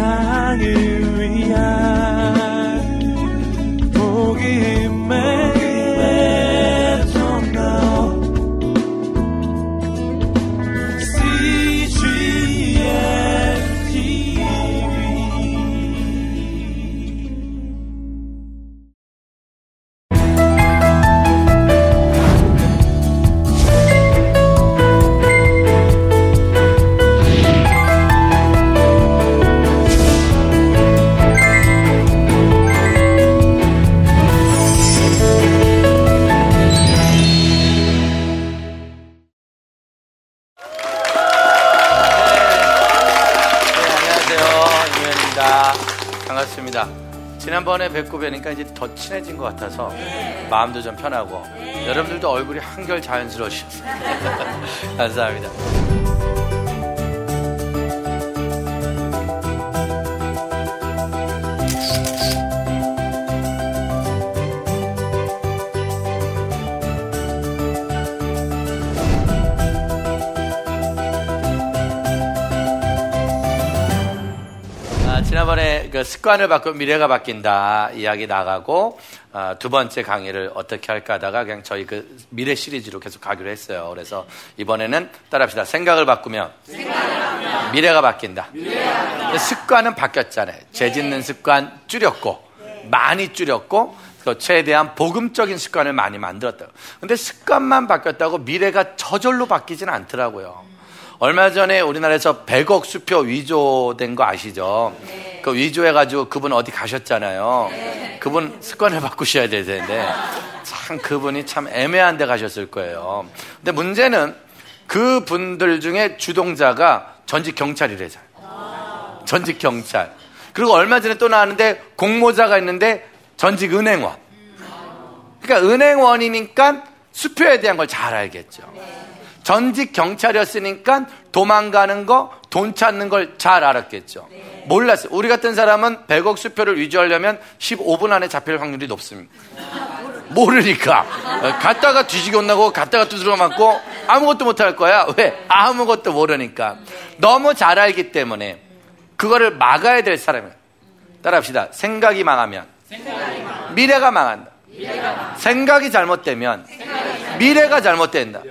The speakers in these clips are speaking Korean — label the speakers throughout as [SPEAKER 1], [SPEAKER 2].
[SPEAKER 1] 세상을
[SPEAKER 2] 더 친해진 것 같아서 마음도 좀 편하고 여러분들도 얼굴이 한결 자연스러우셨어요. 감사합니다. 그 습관을 바꾸면 미래가 바뀐다 이야기 나가고 어, 두 번째 강의를 어떻게 할까 하다가 그냥 저희 그 미래 시리즈로 계속 가기로 했어요. 그래서 이번에는 따라합시다. 생각을 바꾸면, 생각을 미래가 바뀐다. 미래가 습관은 바뀌었잖아요. 죄 짓는 습관 줄였고 많이 줄였고 최대한 복음적인 습관을 많이 만들었다. 근데 습관만 바뀌었다고 미래가 저절로 바뀌지는 않더라고요. 얼마 전에 우리나라에서 100억 수표 위조된 거 아시죠? 네. 그 위조해가지고 그분 어디 가셨잖아요. 네. 그분 습관을 바꾸셔야 되는데 참 그분이 참 애매한 데 가셨을 거예요. 근데 문제는 그 분들 중에 주동자가 전직 경찰이래잖아요. 전직 경찰. 그리고 얼마 전에 또 나왔는데 공모자가 있는데 전직 은행원. 그러니까 은행원이니까 수표에 대한 걸 잘 알겠죠. 전직 경찰이었으니까 도망가는 거, 돈 찾는 걸 잘 알았겠죠. 네. 몰랐어요. 우리 같은 사람은 100억 수표를 유지하려면 15분 안에 잡힐 확률이 높습니다. 모르니까. 갔다가 뒤지게 온다고 갔다가 두드려 맞고 아무것도 못할 거야. 왜? 아무것도 모르니까. 너무 잘 알기 때문에 그거를 막아야 될 사람이에요. 따라합시다. 생각이 망하면, 미래가 망한다. 생각이 잘못되면 미래가 잘못된다.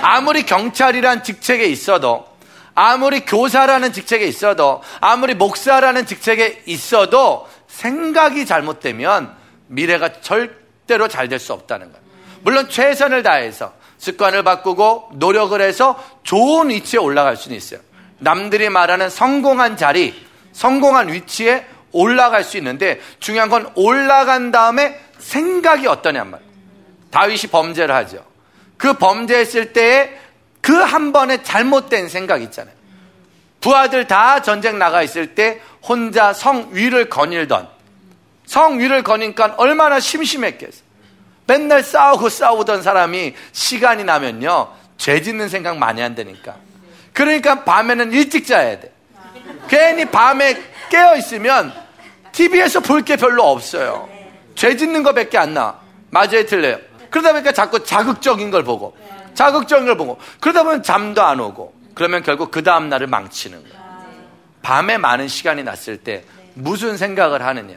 [SPEAKER 2] 아무리 경찰이란 직책에 있어도 아무리 교사라는 직책에 있어도 아무리 목사라는 직책에 있어도 생각이 잘못되면 미래가 절대로 잘 될 수 없다는 거예요. 물론 최선을 다해서 습관을 바꾸고 노력을 해서 좋은 위치에 올라갈 수는 있어요. 남들이 말하는 성공한 자리, 성공한 위치에 올라갈 수 있는데 중요한 건 올라간 다음에 생각이 어떠냔 말이에요. 다윗이 범죄를 하죠. 그 범죄했을 때에 그 한 번의 잘못된 생각 있잖아요. 부하들 다 전쟁 나가 있을 때 혼자 성 위를 거닐던 성 위를 거니까 얼마나 심심했겠어. 맨날 싸우고 싸우던 사람이 시간이 나면요. 죄 짓는 생각 많이 한다니까. 그러니까 밤에는 일찍 자야 돼. 괜히 밤에 깨어 있으면 TV에서 볼 게 별로 없어요. 죄 짓는 거밖에 안 나. 맞아요, 틀려요. 그러다 보니까 자꾸 자극적인 걸 보고, 자극적인 걸 보고, 그러다 보면 잠도 안 오고, 그러면 결국 그 다음 날을 망치는 거예요. 밤에 많은 시간이 났을 때 무슨 생각을 하느냐,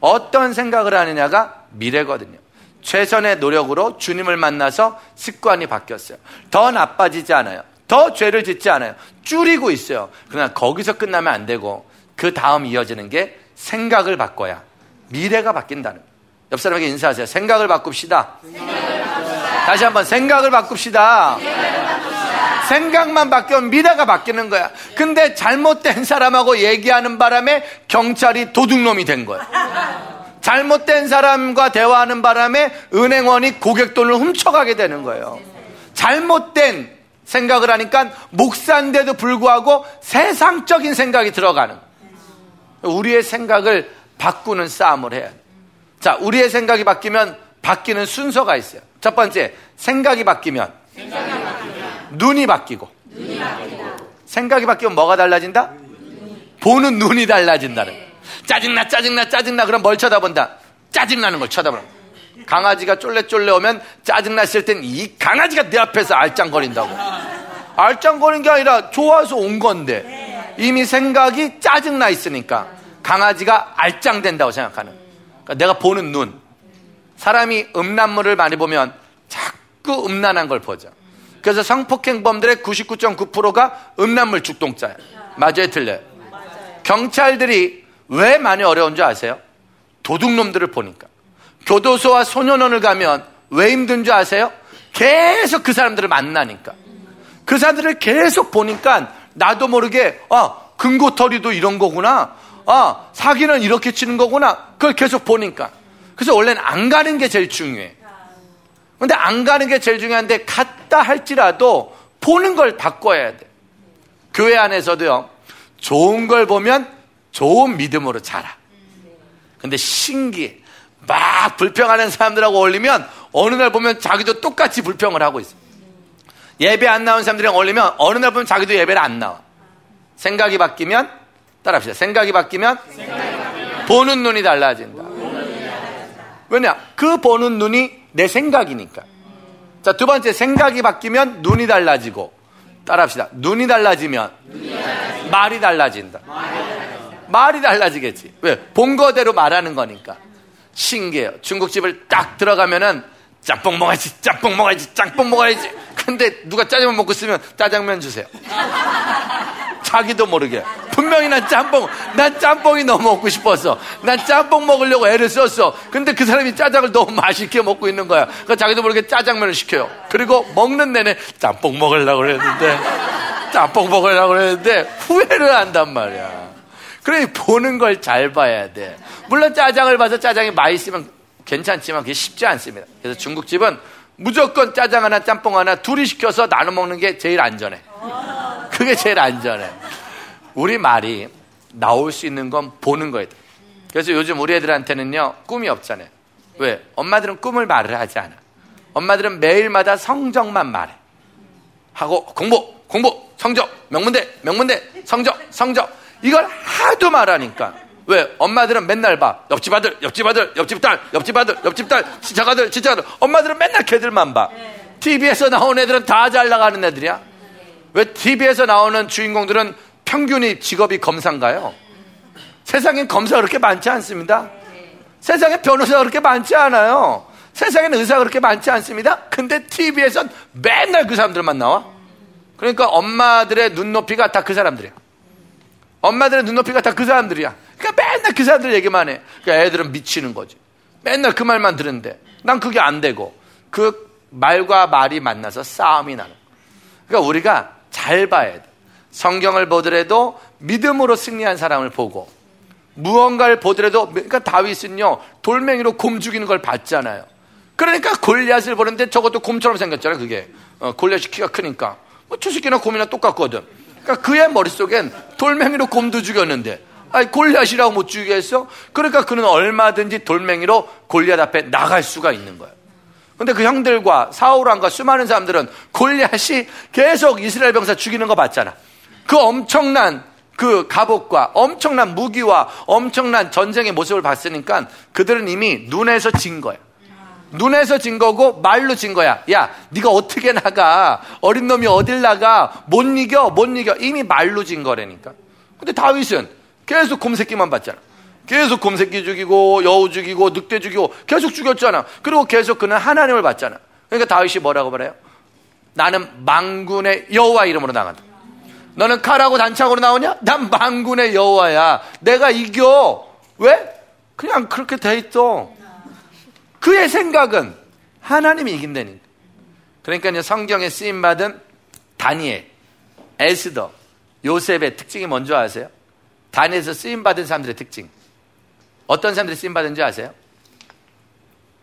[SPEAKER 2] 어떤 생각을 하느냐가 미래거든요. 최선의 노력으로 주님을 만나서 습관이 바뀌었어요. 더 나빠지지 않아요. 더 죄를 짓지 않아요. 줄이고 있어요. 그러나 거기서 끝나면 안 되고 그 다음 이어지는 게 생각을 바꿔야 미래가 바뀐다는 거예요. 옆 사람에게 인사하세요. 생각을 바꿉시다. 생각을. 다시 한번 생각을 바꿉시다. 생각을 바꿉시다. 생각만 바뀌면 미래가 바뀌는 거야. 근데 잘못된 사람하고 얘기하는 바람에 경찰이 도둑놈이 된 거야. 잘못된 사람과 대화하는 바람에 은행원이 고객 돈을 훔쳐가게 되는 거예요. 잘못된 생각을 하니까 목사인데도 불구하고 세상적인 생각이 들어가는. 우리의 생각을 바꾸는 싸움을 해야 돼. 자, 우리의 생각이 바뀌면 바뀌는 순서가 있어요. 첫 번째, 생각이 바뀌면, 생각이 바뀌면 눈이, 바뀌고. 눈이. 생각이 바뀌면 뭐가 달라진다? 눈이. 보는 눈이 달라진다는. 네. 짜증나, 짜증나, 짜증나. 그럼 뭘 쳐다본다? 짜증나는 걸 쳐다보는. 강아지가 쫄래쫄래 오면 짜증났을 땐 이 강아지가 내 앞에서 알짱거린다고. 알짱거리는 게 아니라 좋아서 온 건데. 이미 생각이 짜증나 있으니까 강아지가 알짱된다고 생각하는. 그러니까 내가 보는 눈. 사람이 음란물을 많이 보면 자꾸 음란한 걸 보죠. 그래서 성폭행범들의 99.9%가 음란물 죽동자예요. 맞아요, 틀려요? 경찰들이 왜 많이 어려운 줄 아세요? 도둑놈들을 보니까. 교도소와 소년원을 가면 왜 힘든 줄 아세요? 계속 그 사람들을 만나니까. 그 사람들을 계속 보니까 나도 모르게, 아, 금고털이도 이런 거구나. 아, 사기는 이렇게 치는 거구나. 그걸 계속 보니까. 그래서 원래는 안 가는 게 제일 중요해. 근데 안 가는 게 제일 중요한데 갔다 할지라도 보는 걸 바꿔야 돼. 교회 안에서도요. 좋은 걸 보면 좋은 믿음으로 자라. 근데 신기해. 막 불평하는 사람들하고 어울리면 어느 날 보면 자기도 똑같이 불평을 하고 있어. 예배 안 나온 사람들이랑 어울리면 어느 날 보면 자기도 예배를 안 나와. 생각이 바뀌면 따라합시다. 생각이 바뀌면, 생각이 바뀌면 보는 눈이 달라진다. 왜냐? 그 보는 눈이 내 생각이니까. 자, 두 번째 생각이 바뀌면 눈이 달라지고 따라합시다. 눈이 달라지면 말이 달라진다. 말이 달라지겠지. 왜? 본 거대로 말하는 거니까. 신기해요. 중국집을 딱 들어가면은 짬뽕 먹어야지, 짬뽕 먹어야지, 짬뽕 먹어야지. 근데 누가 짜장면 먹고 있으면 짜장면 주세요. 자기도 모르게. 분명히 난 짬뽕, 난 짬뽕이 너무 먹고 싶었어. 난 짬뽕 먹으려고 애를 썼어. 근데 그 사람이 짜장을 너무 맛있게 먹고 있는 거야. 그러니까 자기도 모르게 짜장면을 시켜요. 그리고 먹는 내내 짬뽕 먹으려고 그랬는데, 짬뽕 먹으려고 그랬는데, 후회를 한단 말이야. 그래, 보는 걸 잘 봐야 돼. 물론 짜장을 봐서 짜장이 맛있으면 괜찮지만 그게 쉽지 않습니다. 그래서 중국집은 무조건 짜장 하나, 짬뽕 하나 둘이 시켜서 나눠 먹는 게 제일 안전해. 그게 제일 안전해. 우리 말이 나올 수 있는 건 보는 거예요. 그래서 요즘 우리 애들한테는요, 꿈이 없잖아요. 왜? 엄마들은 꿈을 말을 하지 않아. 엄마들은 매일마다 성적만 말해. 하고, 공부, 공부, 성적, 명문대, 명문대, 성적, 성적. 이걸 하도 말하니까. 왜? 엄마들은 맨날 봐. 옆집 아들, 옆집 아들, 옆집 딸, 옆집 아들, 옆집 딸, 친척 아들, 친척 아들. 엄마들은 맨날 걔들만 봐. TV에서 나온 애들은 다 잘 나가는 애들이야. 왜 TV에서 나오는 주인공들은 평균이 직업이 검사인가요? 세상엔 검사가 그렇게 많지 않습니다. 세상에 변호사가 그렇게 많지 않아요. 세상에는 의사가 그렇게 많지 않습니다. 근데 TV에선 맨날 그 사람들만 나와. 그러니까 엄마들의 눈높이가 다 그 사람들이야. 엄마들의 눈높이가 다 그 사람들이야. 그러니까 맨날 그 사람들 얘기만 해. 그러니까 애들은 미치는 거지. 맨날 그 말만 들은데 난 그게 안 되고 그 말과 말이 만나서 싸움이 나는. 그러니까 우리가 잘 봐야 돼. 성경을 보더라도 믿음으로 승리한 사람을 보고 무언가를 보더라도 그러니까 다윗은요 돌멩이로 곰 죽이는 걸 봤잖아요. 그러니까 골리앗을 보는데 저것도 곰처럼 생겼잖아요. 그게 어, 골리앗이 키가 크니까 뭐 추식기나 곰이나 똑같거든. 그러니까 그의 머릿 속엔 돌멩이로 곰도 죽였는데 아니 골리앗이라고 못 죽이겠어? 그러니까 그는 얼마든지 돌멩이로 골리앗 앞에 나갈 수가 있는 거예요. 근데 그 형들과 사울왕과 수많은 사람들은 골리앗이 계속 이스라엘 병사 죽이는 거 봤잖아. 그 엄청난 그 갑옷과 엄청난 무기와 엄청난 전쟁의 모습을 봤으니까 그들은 이미 눈에서 진 거야. 눈에서 진 거고 말로 진 거야. 야, 네가 어떻게 나가? 어린 놈이 어딜 나가? 못 이겨, 못 이겨. 이미 말로 진 거라니까. 근데 다윗은 계속 곰새끼만 봤잖아. 계속 곰새끼 죽이고 여우 죽이고 늑대 죽이고 계속 죽였잖아. 그리고 계속 그는 하나님을 봤잖아. 그러니까 다윗이 뭐라고 말해요? 나는 망군의 여호와 이름으로 나간다. 너는 칼하고 단창으로 나오냐? 난 망군의 여호와야. 내가 이겨. 왜? 그냥 그렇게 돼 있어. 그의 생각은 하나님이 이긴다니. 그러니까 성경에 쓰임 받은 다니엘, 에스더, 요셉의 특징이 뭔지 아세요? 다니엘에서 쓰임 받은 사람들의 특징. 어떤 사람들이 쓰임 받은지 아세요?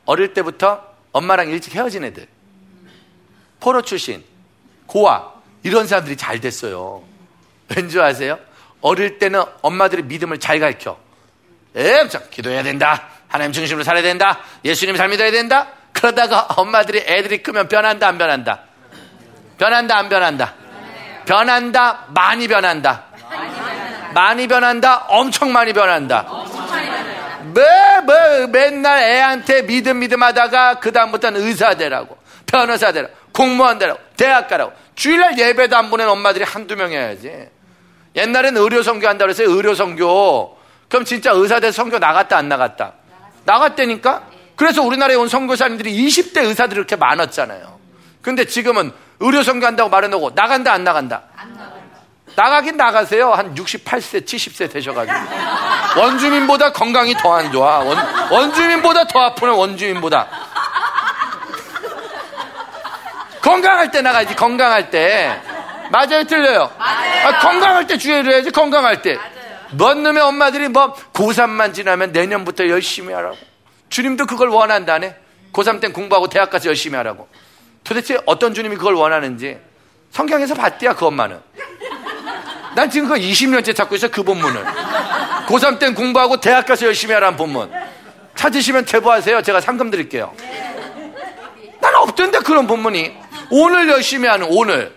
[SPEAKER 2] 어릴 때부터 엄마랑 일찍 헤어진 애들. 포로 출신, 고아, 이런 사람들이 잘 됐어요. 왠지 아세요? 어릴 때는 엄마들의 믿음을 잘 가르쳐. 에, 기도해야 된다. 하나님 중심으로 살아야 된다. 예수님 잘 믿어야 된다. 그러다가 엄마들이 애들이 크면 변한다, 안 변한다? 변한다, 안 변한다? 변한다, 많이 변한다. 많이 변한다, 엄청 많이 변한다. 뭐, 뭐, 맨날 애한테 믿음, 믿음 하다가 그 다음부터는 의사 되라고, 변호사 되라고, 공무원 되라고, 대학 가라고. 주일날 예배도 안 보낸 엄마들이 한두 명 해야지. 옛날엔 의료 선교 한다고 그랬어요. 의료 선교. 그럼 진짜 의사 돼서 선교 나갔다 안 나갔다? 나갔다니까? 그래서 우리나라에 온 선교사님들이 20대 의사들이 이렇게 많았잖아요. 근데 지금은 의료 선교한다고 말해놓고 나간다 안 나간다? 나가긴 나가세요. 한 68세, 70세 되셔가지고. 원주민보다 건강이 더 안 좋아. 원, 원주민보다 더 아프네, 원주민보다. 건강할 때 나가야지, 건강할 때. 맞아요, 틀려요?
[SPEAKER 3] 맞아요.
[SPEAKER 2] 아, 건강할 때 주의를 해야지, 건강할 때. 뭔 놈의 엄마들이 뭐, 고3만 지나면 내년부터 열심히 하라고. 주님도 그걸 원한다네. 고3 땐 공부하고 대학 가서 열심히 하라고. 도대체 어떤 주님이 그걸 원하는지 성경에서 봤대야, 그 엄마는. 난 지금 그 20년째 찾고 있어, 그 본문을. 고3 땐 공부하고 대학 가서 열심히 하라는 본문. 찾으시면 제보하세요. 제가 상금 드릴게요. 난 없던데, 그런 본문이. 오늘 열심히 하는 오늘.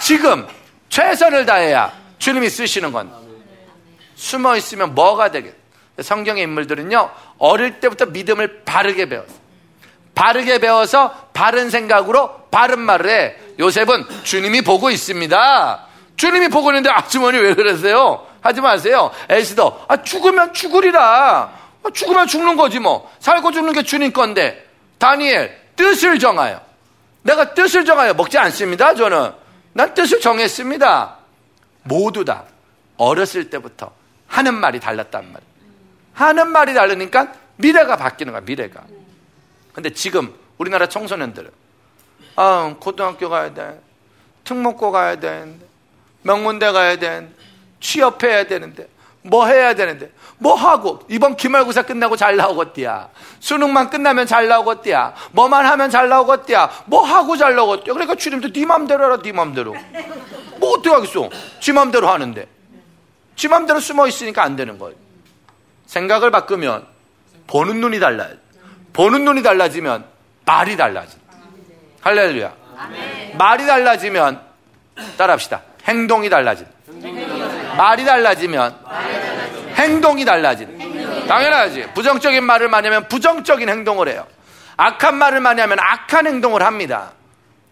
[SPEAKER 2] 지금 최선을 다해야 주님이 쓰시는 건 숨어 있으면 뭐가 되겠? 성경의 인물들은요 어릴 때부터 믿음을 바르게 배웠어. 바르게 배워서 바른 생각으로 바른 말을 해. 요셉은 주님이 보고 있습니다. 주님이 보고 있는데 아주머니 왜 그러세요? 하지 마세요. 에스더, 아, 죽으면 죽으리라. 아, 죽으면 죽는 거지 뭐. 살고 죽는 게 주님 건데. 다니엘, 뜻을 정하여. 내가 뜻을 정하여 먹지 않습니다, 저는. 난 뜻을 정했습니다. 모두 다 어렸을 때부터 하는 말이 달랐단 말이에요. 하는 말이 다르니까 미래가 바뀌는 거야, 미래가. 근데 지금 우리나라 청소년들은 아, 고등학교 가야 돼. 특목고 가야 되는데. 명문대 가야 되는데. 취업해야 되는데. 뭐 해야 되는데. 뭐 하고 이번 기말고사 끝나고 잘 나오겠디야. 수능만 끝나면 잘 나오겠디야. 뭐만 하면 잘 나오겠디야. 뭐 하고 잘 나오겠디야. 그러니까 주님도 네 맘대로 해라 네 맘대로. 뭐 어떻게 하겠어. 지 맘대로 하는데. 지 맘대로 숨어 있으니까 안 되는 거예요. 생각을 바꾸면 보는 눈이 달라요. 보는 눈이 달라지면 말이 달라져. 할렐루야. 말이 달라지면 따라합시다. 행동이 달라진다. 말이 달라지면 행동이 달라지는. 당연하지. 부정적인 말을 많이 하면 부정적인 행동을 해요. 악한 말을 많이 하면 악한 행동을 합니다.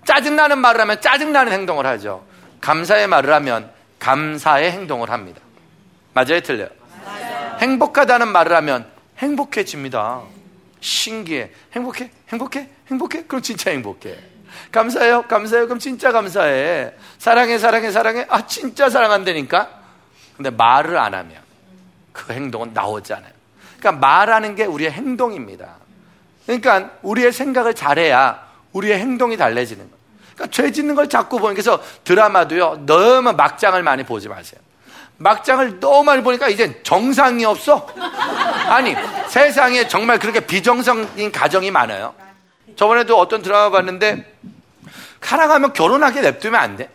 [SPEAKER 2] 짜증나는 말을 하면 짜증나는 행동을 하죠. 감사의 말을 하면 감사의 행동을 합니다. 맞아요? 틀려요? 행복하다는 말을 하면 행복해집니다. 신기해. 행복해? 행복해? 행복해? 그럼 진짜 행복해. 감사해요? 감사해요? 그럼 진짜 감사해. 사랑해, 사랑해, 사랑해? 아, 진짜 사랑한다니까? 근데 말을 안 하면 그 행동은 나오지 않아요. 그러니까 말하는 게 우리의 행동입니다. 그러니까 우리의 생각을 잘해야 우리의 행동이 달라지는 거예요. 그러니까 죄 짓는 걸 자꾸 보니까 그래서 드라마도요, 너무 막장을 많이 보지 마세요. 막장을 너무 많이 보니까 이제 정상이 없어. 아니, 세상에 정말 그렇게 비정상인 가정이 많아요. 저번에도 어떤 드라마 봤는데, 사랑하면 결혼하게 냅두면 안 돼.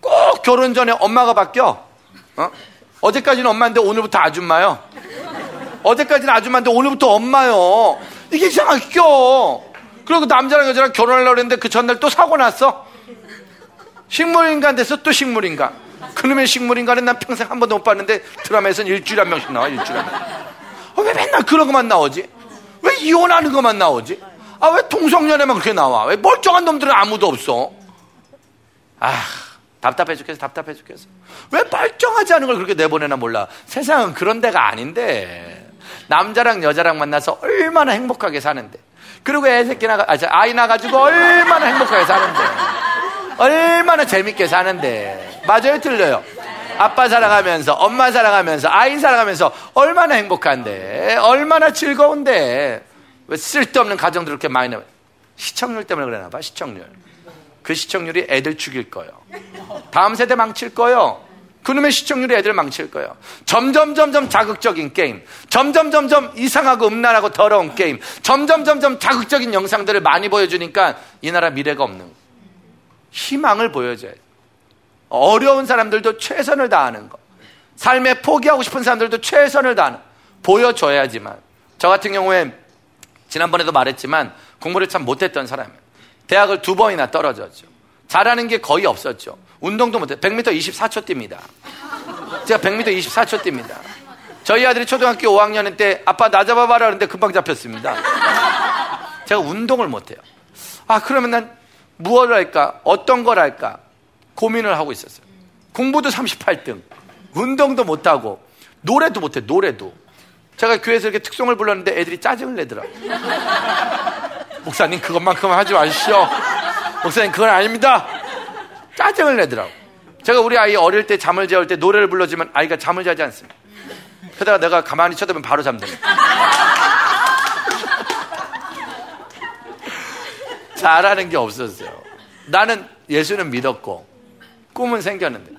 [SPEAKER 2] 꼭 결혼 전에 엄마가 바뀌어. 어? 어제까지는 엄마인데 오늘부터 아줌마요. 어제까지는 아줌마인데 오늘부터 엄마요. 이게 이상하게 껴. 그리고 남자랑 여자랑 결혼하려고 했는데 그 전날 또 사고 났어. 식물인간 돼서 또 식물인간. 그놈의 식물인간은 난 평생 한 번도 못 봤는데 드라마에서는 일주일에 한 명씩 나와, 일주일에 한 명. 아, 왜 맨날 그런 것만 나오지? 왜 이혼하는 것만 나오지? 아, 왜 동성연애만 그렇게 나와? 왜 멀쩡한 놈들은 아무도 없어? 아, 답답해 죽겠어, 답답해 죽겠어. 왜 멀쩡하지 않은 걸 그렇게 내보내나 몰라. 세상은 그런 데가 아닌데. 남자랑 여자랑 만나서 얼마나 행복하게 사는데. 그리고 애 새끼 나가, 아, 아이 나가지고 얼마나 행복하게 사는데. 얼마나 재밌게 사는데. 맞아요, 틀려요? 아빠 사랑하면서, 엄마 사랑하면서, 아이 사랑하면서 얼마나 행복한데. 얼마나 즐거운데. 왜 쓸데없는 가정들 그렇게 많이 나와? 시청률 때문에 그러나 봐, 시청률. 그 시청률이 애들 죽일 거예요. 다음 세대 망칠 거예요. 그놈의 시청률이 애들 망칠 거예요. 점점 점점 자극적인 게임, 점점 점점 이상하고 음란하고 더러운 게임, 점점 점점 자극적인 영상들을 많이 보여주니까 이 나라 미래가 없는. 희망을 보여줘야 돼. 어려운 사람들도 최선을 다하는 거. 삶에 포기하고 싶은 사람들도 최선을 다하는 보여줘야지만. 저 같은 경우에 지난번에도 말했지만 공부를 참 못했던 사람이에요. 대학을 두 번이나 떨어졌죠. 잘하는 게 거의 없었죠. 운동도 못해. 100m 24초 뜁니다. 제가 100m 24초 뜁니다. 저희 아들이 초등학교 5학년 때 아빠 나 잡아봐라 그러는데 금방 잡혔습니다. 제가 운동을 못해요. 아 그러면 난 무엇을 할까? 어떤 걸 할까? 고민을 하고 있었어요. 공부도 38등. 운동도 못하고 노래도 못해 노래도 제가 교회에서 이렇게 특송을 불렀는데 애들이 짜증을 내더라 목사님 그것만큼 하지 마십시오. 목사님 그건 아닙니다. 짜증을 내더라고. 제가 우리 아이 어릴 때 잠을 재울 때 노래를 불러주면 아이가 잠을 자지 않습니다. 그러다가 내가 가만히 쳐다보면 바로 잠듭니다 잘하는 게 없었어요. 나는 예수는 믿었고 꿈은 생겼는데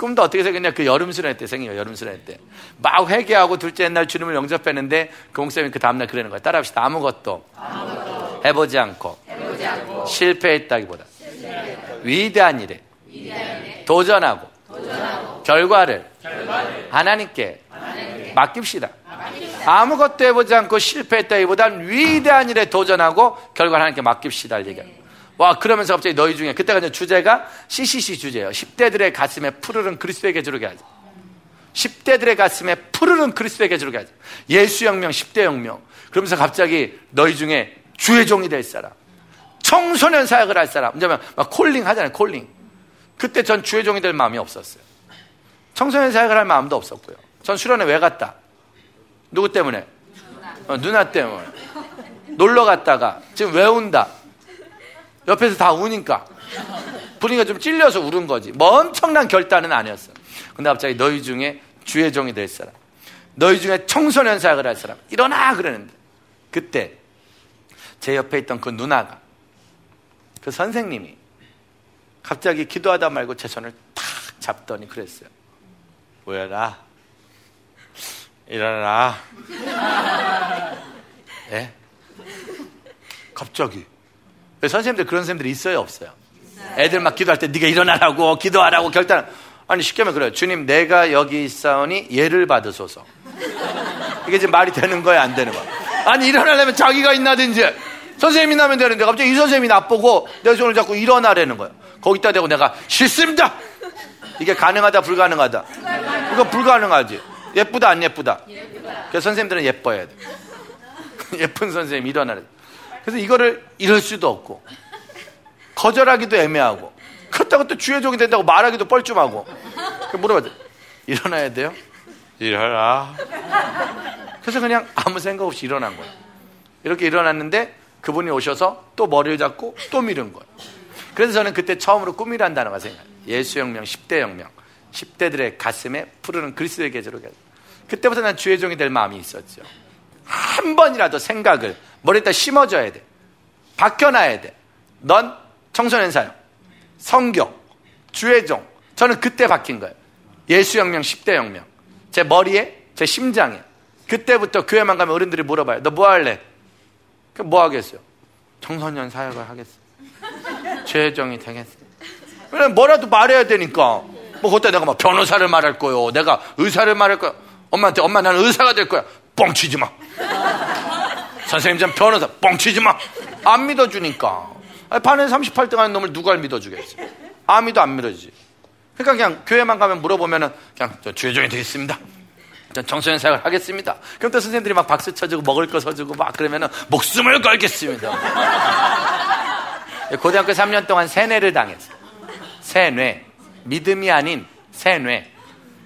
[SPEAKER 2] 꿈도 어떻게 생겼냐 그 여름 수련회 때 생겨요 여름 수련회 때 막 회개하고 둘째 날 주님을 영접했는데 그 목사님이 그 다음날 그러는 거예요 따라합시다 아무것도, 아무것도 해보지, 않고 해보지 않고 실패했다기보다 실패했다. 위대한 일에, 위대한 일에 도전하고, 도전하고 결과를, 결과를 하나님께, 하나님께 맡깁시다. 맡깁시다 아무것도 해보지 않고 실패했다기보단 위대한 일에 도전하고 결과를 하나님께 맡깁시다 얘기합니다 와 그러면서 갑자기 너희 중에 그때가 이제 주제가 CCC 주제예요. 10대들의 가슴에 푸르른 그리스도에게 주르게 하자. 10대들의 가슴에 푸르른 그리스도에게 주르게 하자. 예수 혁명, 10대 혁명. 그러면서 갑자기 너희 중에 주의 종이 될 사람. 청소년 사역을 할 사람. 왜냐면 막 콜링 하잖아요. 콜링. 그때 전 주의 종이 될 마음이 없었어요. 청소년 사역을 할 마음도 없었고요. 전 수련회 왜 갔다? 누구 때문에? 어, 누나 때문에. 놀러 갔다가 지금 왜 온다? 옆에서 다 우니까. 분위기가 좀 찔려서 울은 거지. 뭐 엄청난 결단은 아니었어. 근데 갑자기 너희 중에 주의 종이 될 사람, 너희 중에 청소년 사역을 할 사람, 일어나! 그러는데. 그때 제 옆에 있던 그 누나가, 그 선생님이 갑자기 기도하다 말고 제 손을 탁 잡더니 그랬어요. 뭐야라. 일어나라. 예? 네? 갑자기. 선생님들 그런 선생님들이 있어요, 없어요? 애들 막 기도할 때 네가 일어나라고 기도하라고 결단. 아니 쉽게 하면 그래요. 주님 내가 여기 있사오니 예를 받으소서. 이게 지금 말이 되는 거야 안 되는 거야. 아니 일어나려면 자기가 있나든지 선생님이 나면 되는데 갑자기 이 선생님이 나쁘고 내 손을 잡고 일어나라는 거야. 거기다 대고 내가 싫습니다. 이게 가능하다 불가능하다. 이거 불가능하지. 예쁘다 안 예쁘다. 그래서 선생님들은 예뻐야 돼. 예쁜 선생님 일어나래. 그래서 이거를 이럴 수도 없고 거절하기도 애매하고 그렇다고 또 주의 종이 된다고 말하기도 뻘쭘하고 물어봐야 돼. 일어나야 돼요? 일어나. 그래서 그냥 아무 생각 없이 일어난 거예요. 이렇게 일어났는데 그분이 오셔서 또 머리를 잡고 또 밀은 거예요. 그래서 저는 그때 처음으로 꿈이란 단어가 생각해요. 예수혁명, 10대 혁명. 10대들의 가슴에 푸르는 그리스도의 계절을 그때부터 난 주의 종이 될 마음이 있었죠. 한 번이라도 생각을 머리에다 심어줘야 돼. 바뀌어놔야 돼. 넌 청소년 사역, 성경, 주의종. 저는 그때 바뀐 거예요. 예수 혁명, 10대 혁명. 제 머리에, 제 심장에. 그때부터 교회만 가면 어른들이 물어봐요. 너 뭐 할래? 뭐 하겠어요? 청소년 사역을 하겠어. 죄정이 되겠어. 그래, 뭐라도 말해야 되니까. 뭐, 그때 내가 막 변호사를 말할 거요. 내가 의사를 말할 거야. 엄마한테, 엄마 나는 의사가 될 거야. 뻥치지 마. 선생님 전 변호사 뻥치지 마. 안 믿어주니까. 반에 38등 하는 놈을 누가 믿어주겠어. 아미도 안 믿어주지. 그러니까 그냥 교회만 가면 물어보면은 그냥 저 주의종이 되겠습니다. 전 청소년 사역을 하겠습니다. 그럼 또 선생님들이 막 박수 쳐주고 먹을 거 서주고 막 그러면은 목숨을 걸겠습니다. 고등학교 3년 동안 세뇌를 당했어요. 세뇌. 믿음이 아닌 세뇌.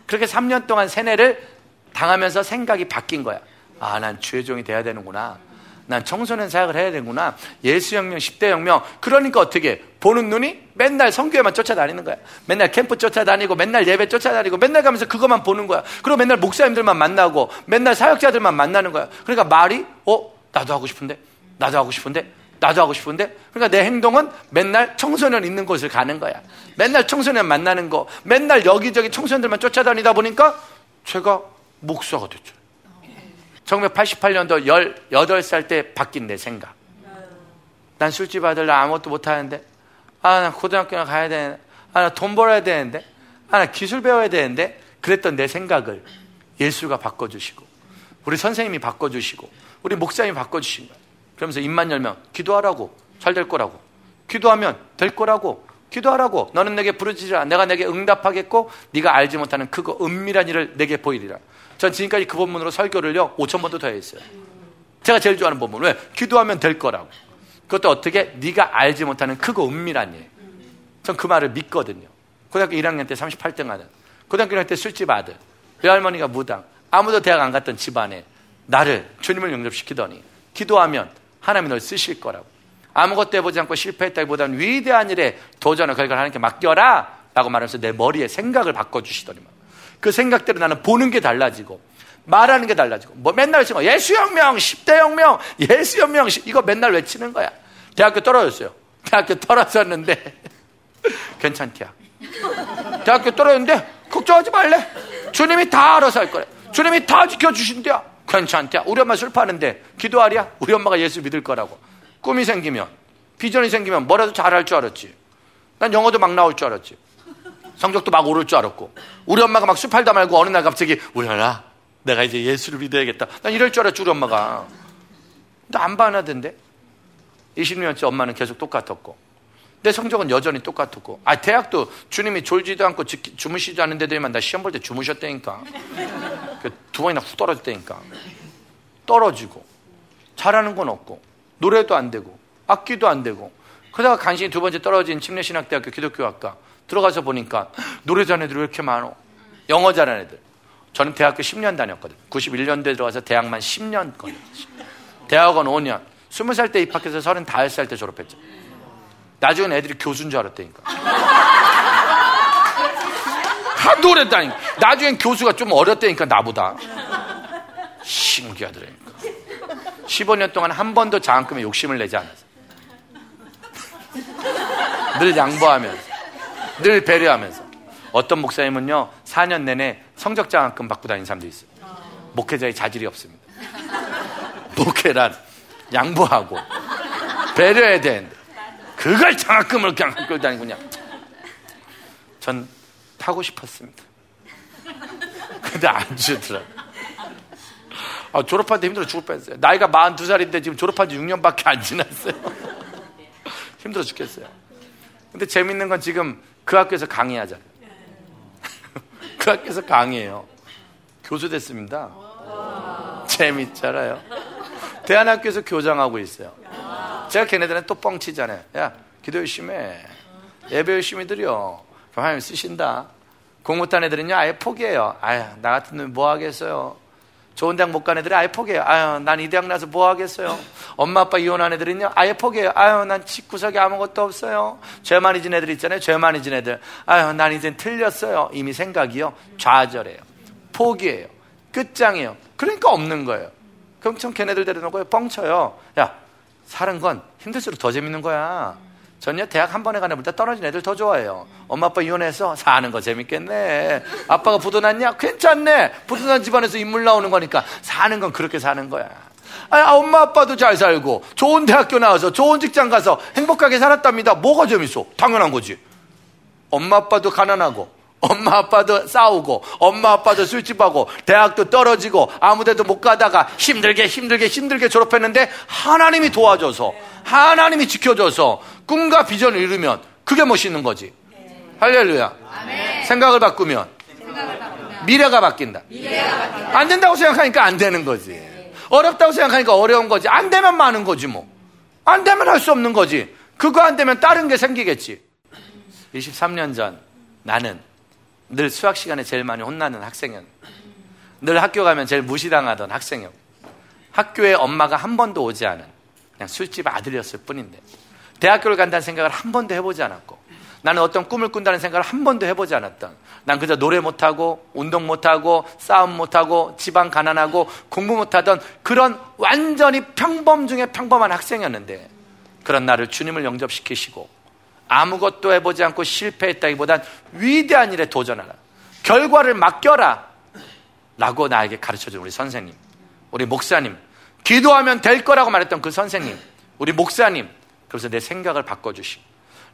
[SPEAKER 2] 그렇게 3년 동안 세뇌를 당하면서 생각이 바뀐 거야. 아, 난 주의종이 돼야 되는구나. 난 청소년 사역을 해야 되구나. 예수 혁명, 10대 혁명. 그러니까 어떻게 보는 눈이 맨날 성교회만 쫓아다니는 거야. 맨날 캠프 쫓아다니고 맨날 예배 쫓아다니고 맨날 가면서 그것만 보는 거야. 그리고 맨날 목사님들만 만나고 맨날 사역자들만 만나는 거야. 그러니까 말이 어 나도 하고 싶은데 나도 하고 싶은데 나도 하고 싶은데 그러니까 내 행동은 맨날 청소년 있는 곳을 가는 거야. 맨날 청소년 만나는 거, 맨날 여기저기 청소년들만 쫓아다니다 보니까 제가 목사가 됐죠. 1988년도 18살 때 바뀐 내 생각. 난 술집 아들 나 아무것도 못하는데. 아, 나 고등학교나 가야 되는데. 아, 나 돈 벌어야 되는데. 아, 나 기술 배워야 되는데. 그랬던 내 생각을 예수가 바꿔주시고, 우리 선생님이 바꿔주시고, 우리 목사님이 바꿔주신 거야. 그러면서 입만 열면 기도하라고. 잘 될 거라고. 기도하면 될 거라고. 기도하라고. 너는 내게 부르짖으라. 내가 내게 응답하겠고, 네가 알지 못하는 크고 은밀한 일을 내게 보이리라. 전 지금까지 그 본문으로 설교를요, 5천 번도 더 했어요. 제가 제일 좋아하는 본문. 왜? 기도하면 될 거라고. 그것도 어떻게? 네가 알지 못하는 크고 은밀한 일. 전 그 말을 믿거든요. 고등학교 1학년 때 38등 하는. 고등학교 때 술집 아들, 외할머니가 무당, 아무도 대학 안 갔던 집안에 나를 주님을 영접시키더니 기도하면 하나님이 널 쓰실 거라고. 아무것도 해보지 않고 실패했다기보다는 위대한 일에 도전을 결과를 하나님께 맡겨라 라고 말하면서 내 머리에 생각을 바꿔주시더니만 그 생각대로 나는 보는 게 달라지고 말하는 게 달라지고 뭐 맨날 외치는 거 예수 혁명 10대 혁명 예수 혁명 이거 맨날 외치는 거야. 대학교 떨어졌어요. 대학교 떨어졌는데. 괜찮디야. 대학교 떨어졌는데 걱정하지 말래. 주님이 다 알아서 할 거래. 주님이 다 지켜주신대야 괜찮대야. 우리 엄마 술 파는데 기도하랴? 우리 엄마가 예수 믿을 거라고. 꿈이 생기면 비전이 생기면 뭐라도 잘할 줄 알았지. 난 영어도 막 나올 줄 알았지 성적도 막 오를 줄 알았고 우리 엄마가 막 수팔다 말고 어느 날 갑자기 우연아 내가 이제 예수를 믿어야겠다. 난 이럴 줄 알았지 우리 엄마가. 근데 안 반하던데. 20년째 엄마는 계속 똑같았고. 내 성적은 여전히 똑같았고. 아 대학도 주님이 졸지도 않고 주무시지 않는데도만 나 시험 볼 때 주무셨다니까. 그두 번이나 후 떨어졌다니까. 떨어지고. 잘하는 건 없고. 노래도 안 되고. 악기도 안 되고 그러다가 간신히 두 번째 떨어진 침례신학대학교 기독교학과 들어가서 보니까 노래 잘하는 애들이 왜 이렇게 많어? 영어 잘하는 애들. 저는 대학교 10년 다녔거든. 91년도에 들어가서 대학만 10년 걸렸지. 대학원 5년. 20살 때 입학해서 35살 때 졸업했죠. 나중엔 애들이 교수인 줄 알았다니까. 하도 오랬다니까. 나중엔 교수가 좀 어렸다니까, 나보다. 신기하더라니까. 15년 동안 한 번도 장학금에 욕심을 내지 않았어. 늘 양보하면서. 늘 배려하면서. 어떤 목사님은요, 4년 내내 성적 장학금 받고 다니는 사람도 있어요. 목회자의 자질이 없습니다. 목회란 양보하고 배려해야 되는데 그걸 장학금을 그냥 다니고 그냥 전 타고 싶었습니다. 근데 안 주더라고요. 아, 졸업한 데 힘들어 죽을 뻔했어요. 나이가 42살인데 지금 졸업한 지 6년밖에 안 지났어요. 힘들어 죽겠어요. 근데 재밌는 건 지금 그 학교에서 강의하잖아요. 그 학교에서 강의해요. 교수 됐습니다. 재밌잖아요. 대한학교에서 교장하고 있어요. 제가 걔네들은 또 뻥치잖아요. 야, 기도 열심히 해. 예배 열심히 드려. 하나님 쓰신다. 공 못한 애들은요, 아예 포기해요. 아유, 나 같은 놈이 뭐 하겠어요. 좋은 대학 못 간 애들이 아예 포기해요. 아유, 난 이 대학 나서 뭐 하겠어요. 엄마 아빠 이혼한 애들은요, 아예 포기해요. 아유, 난 집구석에 아무것도 없어요. 죄 많이 진 애들 있잖아요. 죄 많이 진 애들. 아유, 난 이젠 틀렸어요. 이미 생각이요. 좌절해요. 포기해요. 끝장이에요. 그러니까 없는 거예요. 그럼 참 걔네들 데려놓고 뻥쳐요. 야, 사는 건 힘들수록 더 재밌는 거야. 전혀 대학 한 번에 가는 보다 떨어진 애들 더 좋아해요. 엄마 아빠 이혼해서 사는 거 재밌겠네. 아빠가 부도 났냐? 괜찮네. 부도 난 집안에서 인물 나오는 거니까 사는 건 그렇게 사는 거야. 아, 엄마 아빠도 잘 살고 좋은 대학교 나와서 좋은 직장 가서 행복하게 살았답니다. 뭐가 재밌어? 당연한 거지. 엄마 아빠도 가난하고 엄마 아빠도 싸우고 엄마 아빠도 술집하고 대학도 떨어지고 아무데도 못 가다가 힘들게 힘들게 힘들게 졸업했는데 하나님이 도와줘서 하나님이 지켜줘서 꿈과 비전을 이루면 그게 멋있는 거지. 할렐루야. 생각을 바꾸면, 미래가, 바뀐다. 안 된다고 생각하니까 안 되는 거지. 어렵다고 생각하니까 어려운 거지. 안 되면 많은 거지 뭐. 안 되면 할 수 없는 거지. 그거 안 되면 다른 게 생기겠지. 23년 전 나는 늘 수학 시간에 제일 많이 혼나는 학생이었. 늘 학교 가면 제일 무시당하던 학생이었. 학교에 엄마가 한 번도 오지 않은 그냥 술집 아들이었을 뿐인데 대학교를 간다는 생각을 한 번도 해보지 않았고 나는 어떤 꿈을 꾼다는 생각을 한 번도 해보지 않았던 난 그저 노래 못하고 운동 못하고 싸움 못하고 집안 가난하고 공부 못하던 그런 완전히 평범 중에 평범한 학생이었는데 그런 나를 주님을 영접시키시고 아무것도 해보지 않고 실패했다기보단 위대한 일에 도전하라. 결과를 맡겨라. 라고 나에게 가르쳐 준 우리 선생님, 우리 목사님, 기도하면 될 거라고 말했던 그 선생님, 우리 목사님, 그래서 내 생각을 바꿔주시고,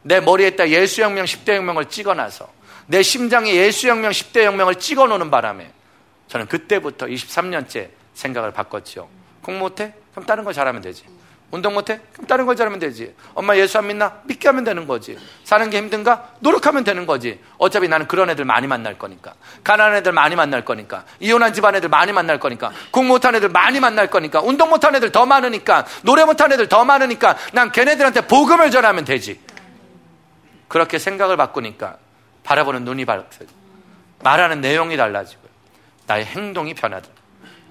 [SPEAKER 2] 내 머리에다 예수혁명 10대 혁명을 찍어놔서, 내 심장에 예수혁명 10대 혁명을 찍어 놓는 바람에, 저는 그때부터 23년째 생각을 바꿨죠. 공부 못해? 그럼 다른 거 잘하면 되지. 운동 못해? 그럼 다른 걸 잘하면 되지. 엄마 예수 안 믿나? 믿게 하면 되는 거지. 사는 게 힘든가? 노력하면 되는 거지. 어차피 나는 그런 애들 많이 만날 거니까. 가난한 애들 많이 만날 거니까. 이혼한 집안 애들 많이 만날 거니까. 공부 못한 애들 많이 만날 거니까. 운동 못한 애들 더 많으니까. 노래 못한 애들 더 많으니까. 난 걔네들한테 복음을 전하면 되지. 그렇게 생각을 바꾸니까 바라보는 눈이 밝아져. 말하는 내용이 달라지고요. 나의 행동이 변하다.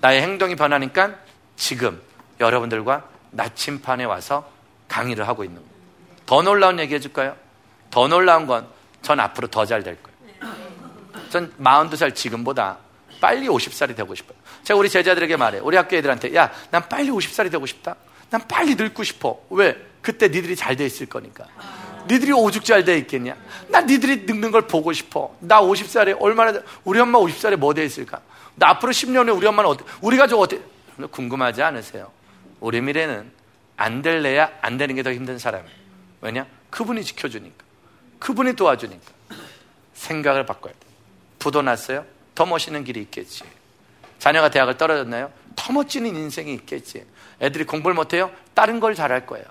[SPEAKER 2] 나의 행동이 변하니까 지금 여러분들과 나침판에 와서 강의를 하고 있는 거예요. 더 놀라운 얘기 해줄까요? 더 놀라운 건 전 앞으로 더 잘 될 거예요. 전 42살 지금보다 빨리 50살이 되고 싶어요. 제가 우리 제자들에게 말해요. 우리 학교 애들한테 야, 난 빨리 50살이 되고 싶다. 난 빨리 늙고 싶어. 왜? 그때 니들이 잘 돼 있을 거니까. 니들이 오죽 잘 돼 있겠냐? 나 니들이 늙는 걸 보고 싶어. 나 50살에 얼마나 우리 엄마 50살에 뭐 돼 있을까? 나 앞으로 10년 후에 우리 엄마는 어때? 우리 가족 어때? 궁금하지 않으세요? 우리 미래는 안 될래야 안 되는 게 더 힘든 사람이에요. 왜냐? 그분이 지켜주니까. 그분이 도와주니까. 생각을 바꿔야 돼. 부도 났어요? 더 멋있는 길이 있겠지. 자녀가 대학을 떨어졌나요? 더 멋진 인생이 있겠지. 애들이 공부를 못해요? 다른 걸 잘할 거예요.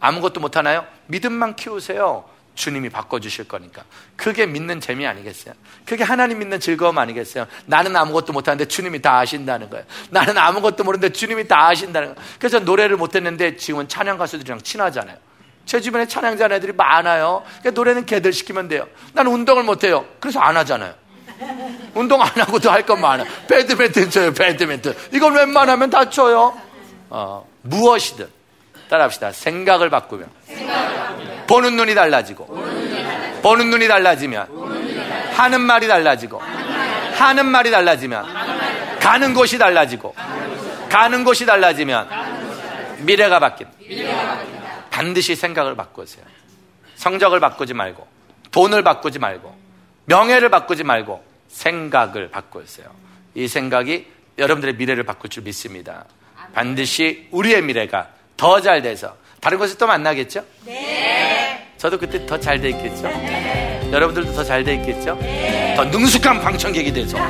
[SPEAKER 2] 아무것도 못하나요? 믿음만 키우세요. 주님이 바꿔주실 거니까. 그게 믿는 재미 아니겠어요? 그게 하나님 믿는 즐거움 아니겠어요? 나는 아무것도 못하는데 주님이 다 아신다는 거예요. 나는 아무것도 모르는데 주님이 다 아신다는 거예요. 그래서 노래를 못했는데 지금은 찬양 가수들이랑 친하잖아요. 제 주변에 찬양자 애들이 많아요. 그러니까 노래는 걔들 시키면 돼요. 나는 운동을 못해요. 그래서 안 하잖아요. 운동 안 하고도 할 건 많아. 배드민턴 쳐요, 배드민턴. 이건 웬만하면 다 쳐요. 어, 무엇이든. 따라합시다. 생각을 바꾸면. 보는 눈이 달라지고. 보는 눈이 달라지면. 하는 말이 달라지고. 하는 말이 달라지면. 가는 곳이 달라지고. 가는 곳이 달라지면. 미래가 바뀐다. 반드시 생각을 바꾸세요. 성적을 바꾸지 말고. 돈을 바꾸지 말고. 명예를 바꾸지 말고. 생각을 바꾸세요. 이 생각이 여러분들의 미래를 바꿀 줄 믿습니다. 반드시 우리의 미래가 더 잘 돼서 다른 곳에 또 만나겠죠? 네. 저도 그때 더 잘 돼 있겠죠? 네. 여러분들도 더 잘 돼 있겠죠? 네. 더 능숙한 방청객이 돼서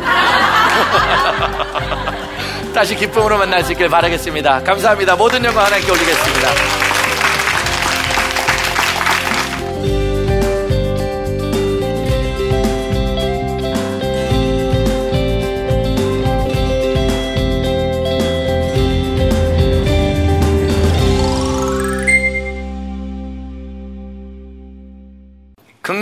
[SPEAKER 2] 다시 기쁨으로 만날 수 있길 바라겠습니다. 감사합니다. 모든 영광 하나님께 올리겠습니다.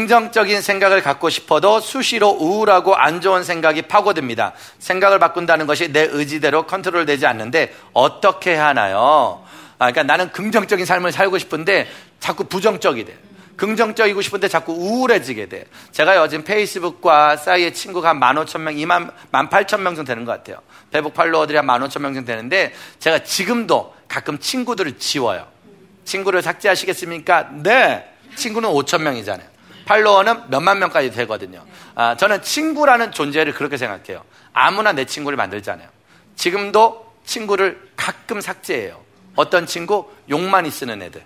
[SPEAKER 2] 긍정적인 생각을 갖고 싶어도 수시로 우울하고 안 좋은 생각이 파고듭니다. 생각을 바꾼다는 것이 내 의지대로 컨트롤 되지 않는데 어떻게 하나요? 아, 그러니까 나는 긍정적인 삶을 살고 싶은데 자꾸 부정적이 돼. 긍정적이고 싶은데 자꾸 우울해지게 돼. 제가 요즘 페이스북과 싸이의 친구가 한 15,000명, 2만, 18,000명 정도 되는 것 같아요. 페북 팔로워들이 한 15,000명 정도 되는데 제가 지금도 가끔 친구들을 지워요. 친구를 삭제하시겠습니까? 네. 친구는 5,000명이잖아요. 팔로워는 몇만 명까지 되거든요. 아, 저는 친구라는 존재를 그렇게 생각해요. 아무나 내 친구를 만들잖아요. 지금도 친구를 가끔 삭제해요. 어떤 친구? 욕만이 쓰는 애들.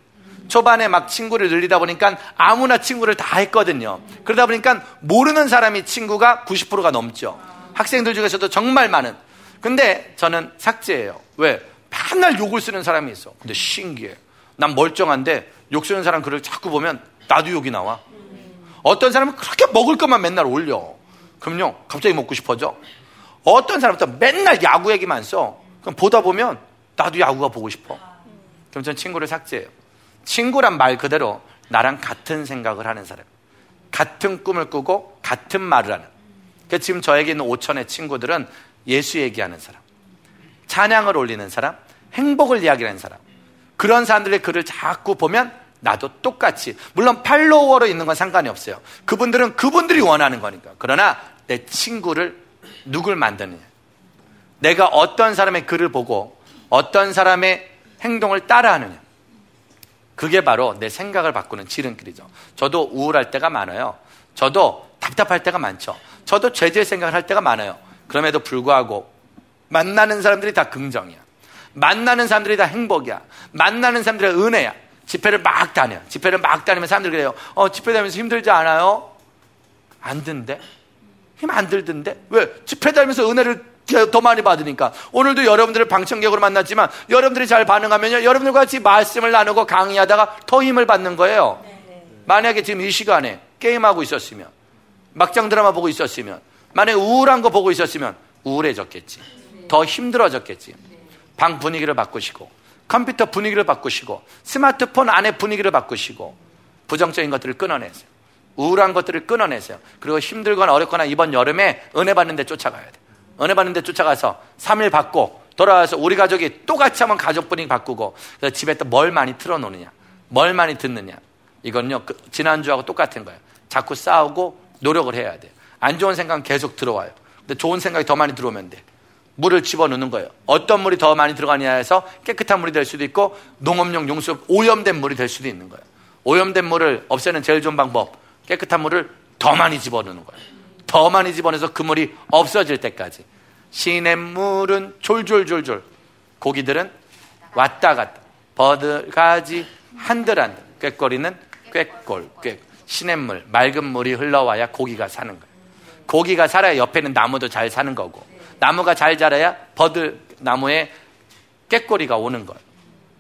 [SPEAKER 2] 초반에 막 친구를 늘리다 보니까 아무나 친구를 다 했거든요. 그러다 보니까 모르는 사람이 친구가 90%가 넘죠. 학생들 중에서도 정말 많은. 근데 저는 삭제해요. 왜? 맨날 욕을 쓰는 사람이 있어. 근데 신기해. 난 멀쩡한데 욕 쓰는 사람 글을 자꾸 보면 나도 욕이 나와. 어떤 사람은 그렇게 먹을 것만 맨날 올려. 그럼요, 갑자기 먹고 싶어져. 어떤 사람은 또 맨날 야구 얘기만 써. 그럼 보다 보면 나도 야구가 보고 싶어. 그럼 전 친구를 삭제해요. 친구란 말 그대로 나랑 같은 생각을 하는 사람. 같은 꿈을 꾸고 같은 말을 하는. 그래서 지금 저에게 있는 5천의 친구들은 예수 얘기하는 사람. 찬양을 올리는 사람. 행복을 이야기하는 사람. 그런 사람들의 글을 자꾸 보면 나도 똑같이 물론 팔로워로 있는 건 상관이 없어요. 그분들은 그분들이 원하는 거니까. 그러나 내 친구를 누굴 만드느냐. 내가 어떤 사람의 글을 보고 어떤 사람의 행동을 따라하느냐. 그게 바로 내 생각을 바꾸는 지름길이죠. 저도 우울할 때가 많아요. 저도 답답할 때가 많죠. 저도 죄질 생각을 할 때가 많아요. 그럼에도 불구하고 만나는 사람들이 다 긍정이야. 만나는 사람들이 다 행복이야. 만나는 사람들이 은혜야. 집회를 막 다녀. 집회를 막 다니면 사람들이 그래요. 어, 집회 다니면서 힘들지 않아요? 안 든데? 힘안 들던데? 왜? 집회 다니면서 은혜를 더 많이 받으니까. 오늘도 여러분들을 방청객으로 만났지만 여러분들이 잘 반응하면요. 여러분들과 같이 말씀을 나누고 강의하다가 더 힘을 받는 거예요. 만약에 지금 이 시간에 게임하고 있었으면, 막장 드라마 보고 있었으면, 만약에 우울한 거 보고 있었으면 우울해졌겠지. 더 힘들어졌겠지. 방 분위기를 바꾸시고, 컴퓨터 분위기를 바꾸시고 스마트폰 안에 분위기를 바꾸시고 부정적인 것들을 끊어내세요. 우울한 것들을 끊어내세요. 그리고 힘들거나 어렵거나 이번 여름에 은혜 받는 데 쫓아가야 돼. 은혜 받는 데 쫓아가서 3일 받고 돌아와서 우리 가족이 똑같이 한번 가족 분위기 바꾸고 그래서 집에 또 뭘 많이 틀어놓느냐, 뭘 많이 듣느냐. 이건요 그 지난주하고 똑같은 거예요. 자꾸 싸우고 노력을 해야 돼요. 안 좋은 생각은 계속 들어와요. 근데 좋은 생각이 더 많이 들어오면 돼. 물을 집어넣는 거예요. 어떤 물이 더 많이 들어가냐 해서 깨끗한 물이 될 수도 있고 농업용 용수 오염된 물이 될 수도 있는 거예요. 오염된 물을 없애는 제일 좋은 방법 깨끗한 물을 더 많이 집어넣는 거예요. 더 많이 집어넣어서 그 물이 없어질 때까지. 시냇물은 졸졸졸졸. 고기들은 왔다 갔다. 버드가지 한들한들. 꾀꼬리는 꾀꼴, 꾀. 시냇물, 맑은 물이 흘러와야 고기가 사는 거예요. 고기가 살아야 옆에는 나무도 잘 사는 거고. 나무가 잘 자라야 버드 나무에 꾀꼬리가 오는 거예요.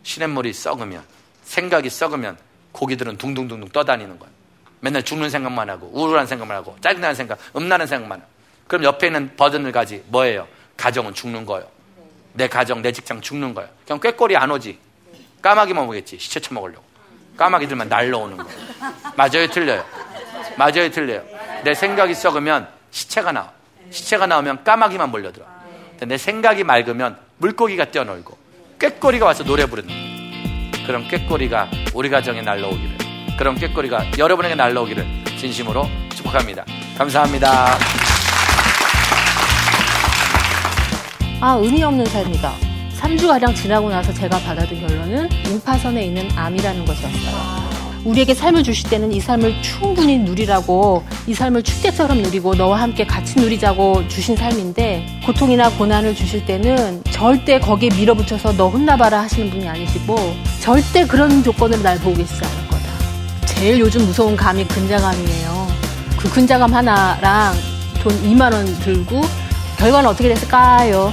[SPEAKER 2] 시냇물이 썩으면, 생각이 썩으면 고기들은 둥둥둥둥 떠다니는 거예요. 맨날 죽는 생각만 하고 우울한 생각만 하고 짜증나는 생각, 음나는 생각만 하고. 그럼 옆에 있는 버든을 가지 뭐예요? 가정은 죽는 거예요. 내 가정, 내 직장 죽는 거예요. 그냥 꾀꼬리 안 오지. 까마귀만 오겠지. 시체 처먹으려고. 까마귀들만 날라오는 거예요. 맞아요, 틀려요. 맞아요, 틀려요. 내 생각이 썩으면 시체가 나와. 시체가 나오면 까마귀만 몰려들어. 내 생각이 맑으면 물고기가 뛰어놀고 꾀꼬리가 와서 노래 부르는 그런 꾀꼬리가 우리 가정에 날라오기를 그런 꾀꼬리가 여러분에게 날라오기를 진심으로 축복합니다. 감사합니다.
[SPEAKER 3] 아, 의미 없는 삶이다. 3주가량 지나고 나서 제가 받아든 결론은 임파선에 있는 암이라는 것이었어요. 우리에게 삶을 주실 때는 이 삶을 충분히 누리라고 이 삶을 축제처럼 누리고 너와 함께 같이 누리자고 주신 삶인데 고통이나 고난을 주실 때는 절대 거기에 밀어붙여서 너 혼나봐라 하시는 분이 아니시고 절대 그런 조건으로 날 보고 계시지 않을 거다. 제일 요즘 무서운 감이 근자감이에요. 그 근자감 하나랑 돈 2만 원 들고 결과는 어떻게 됐을까요?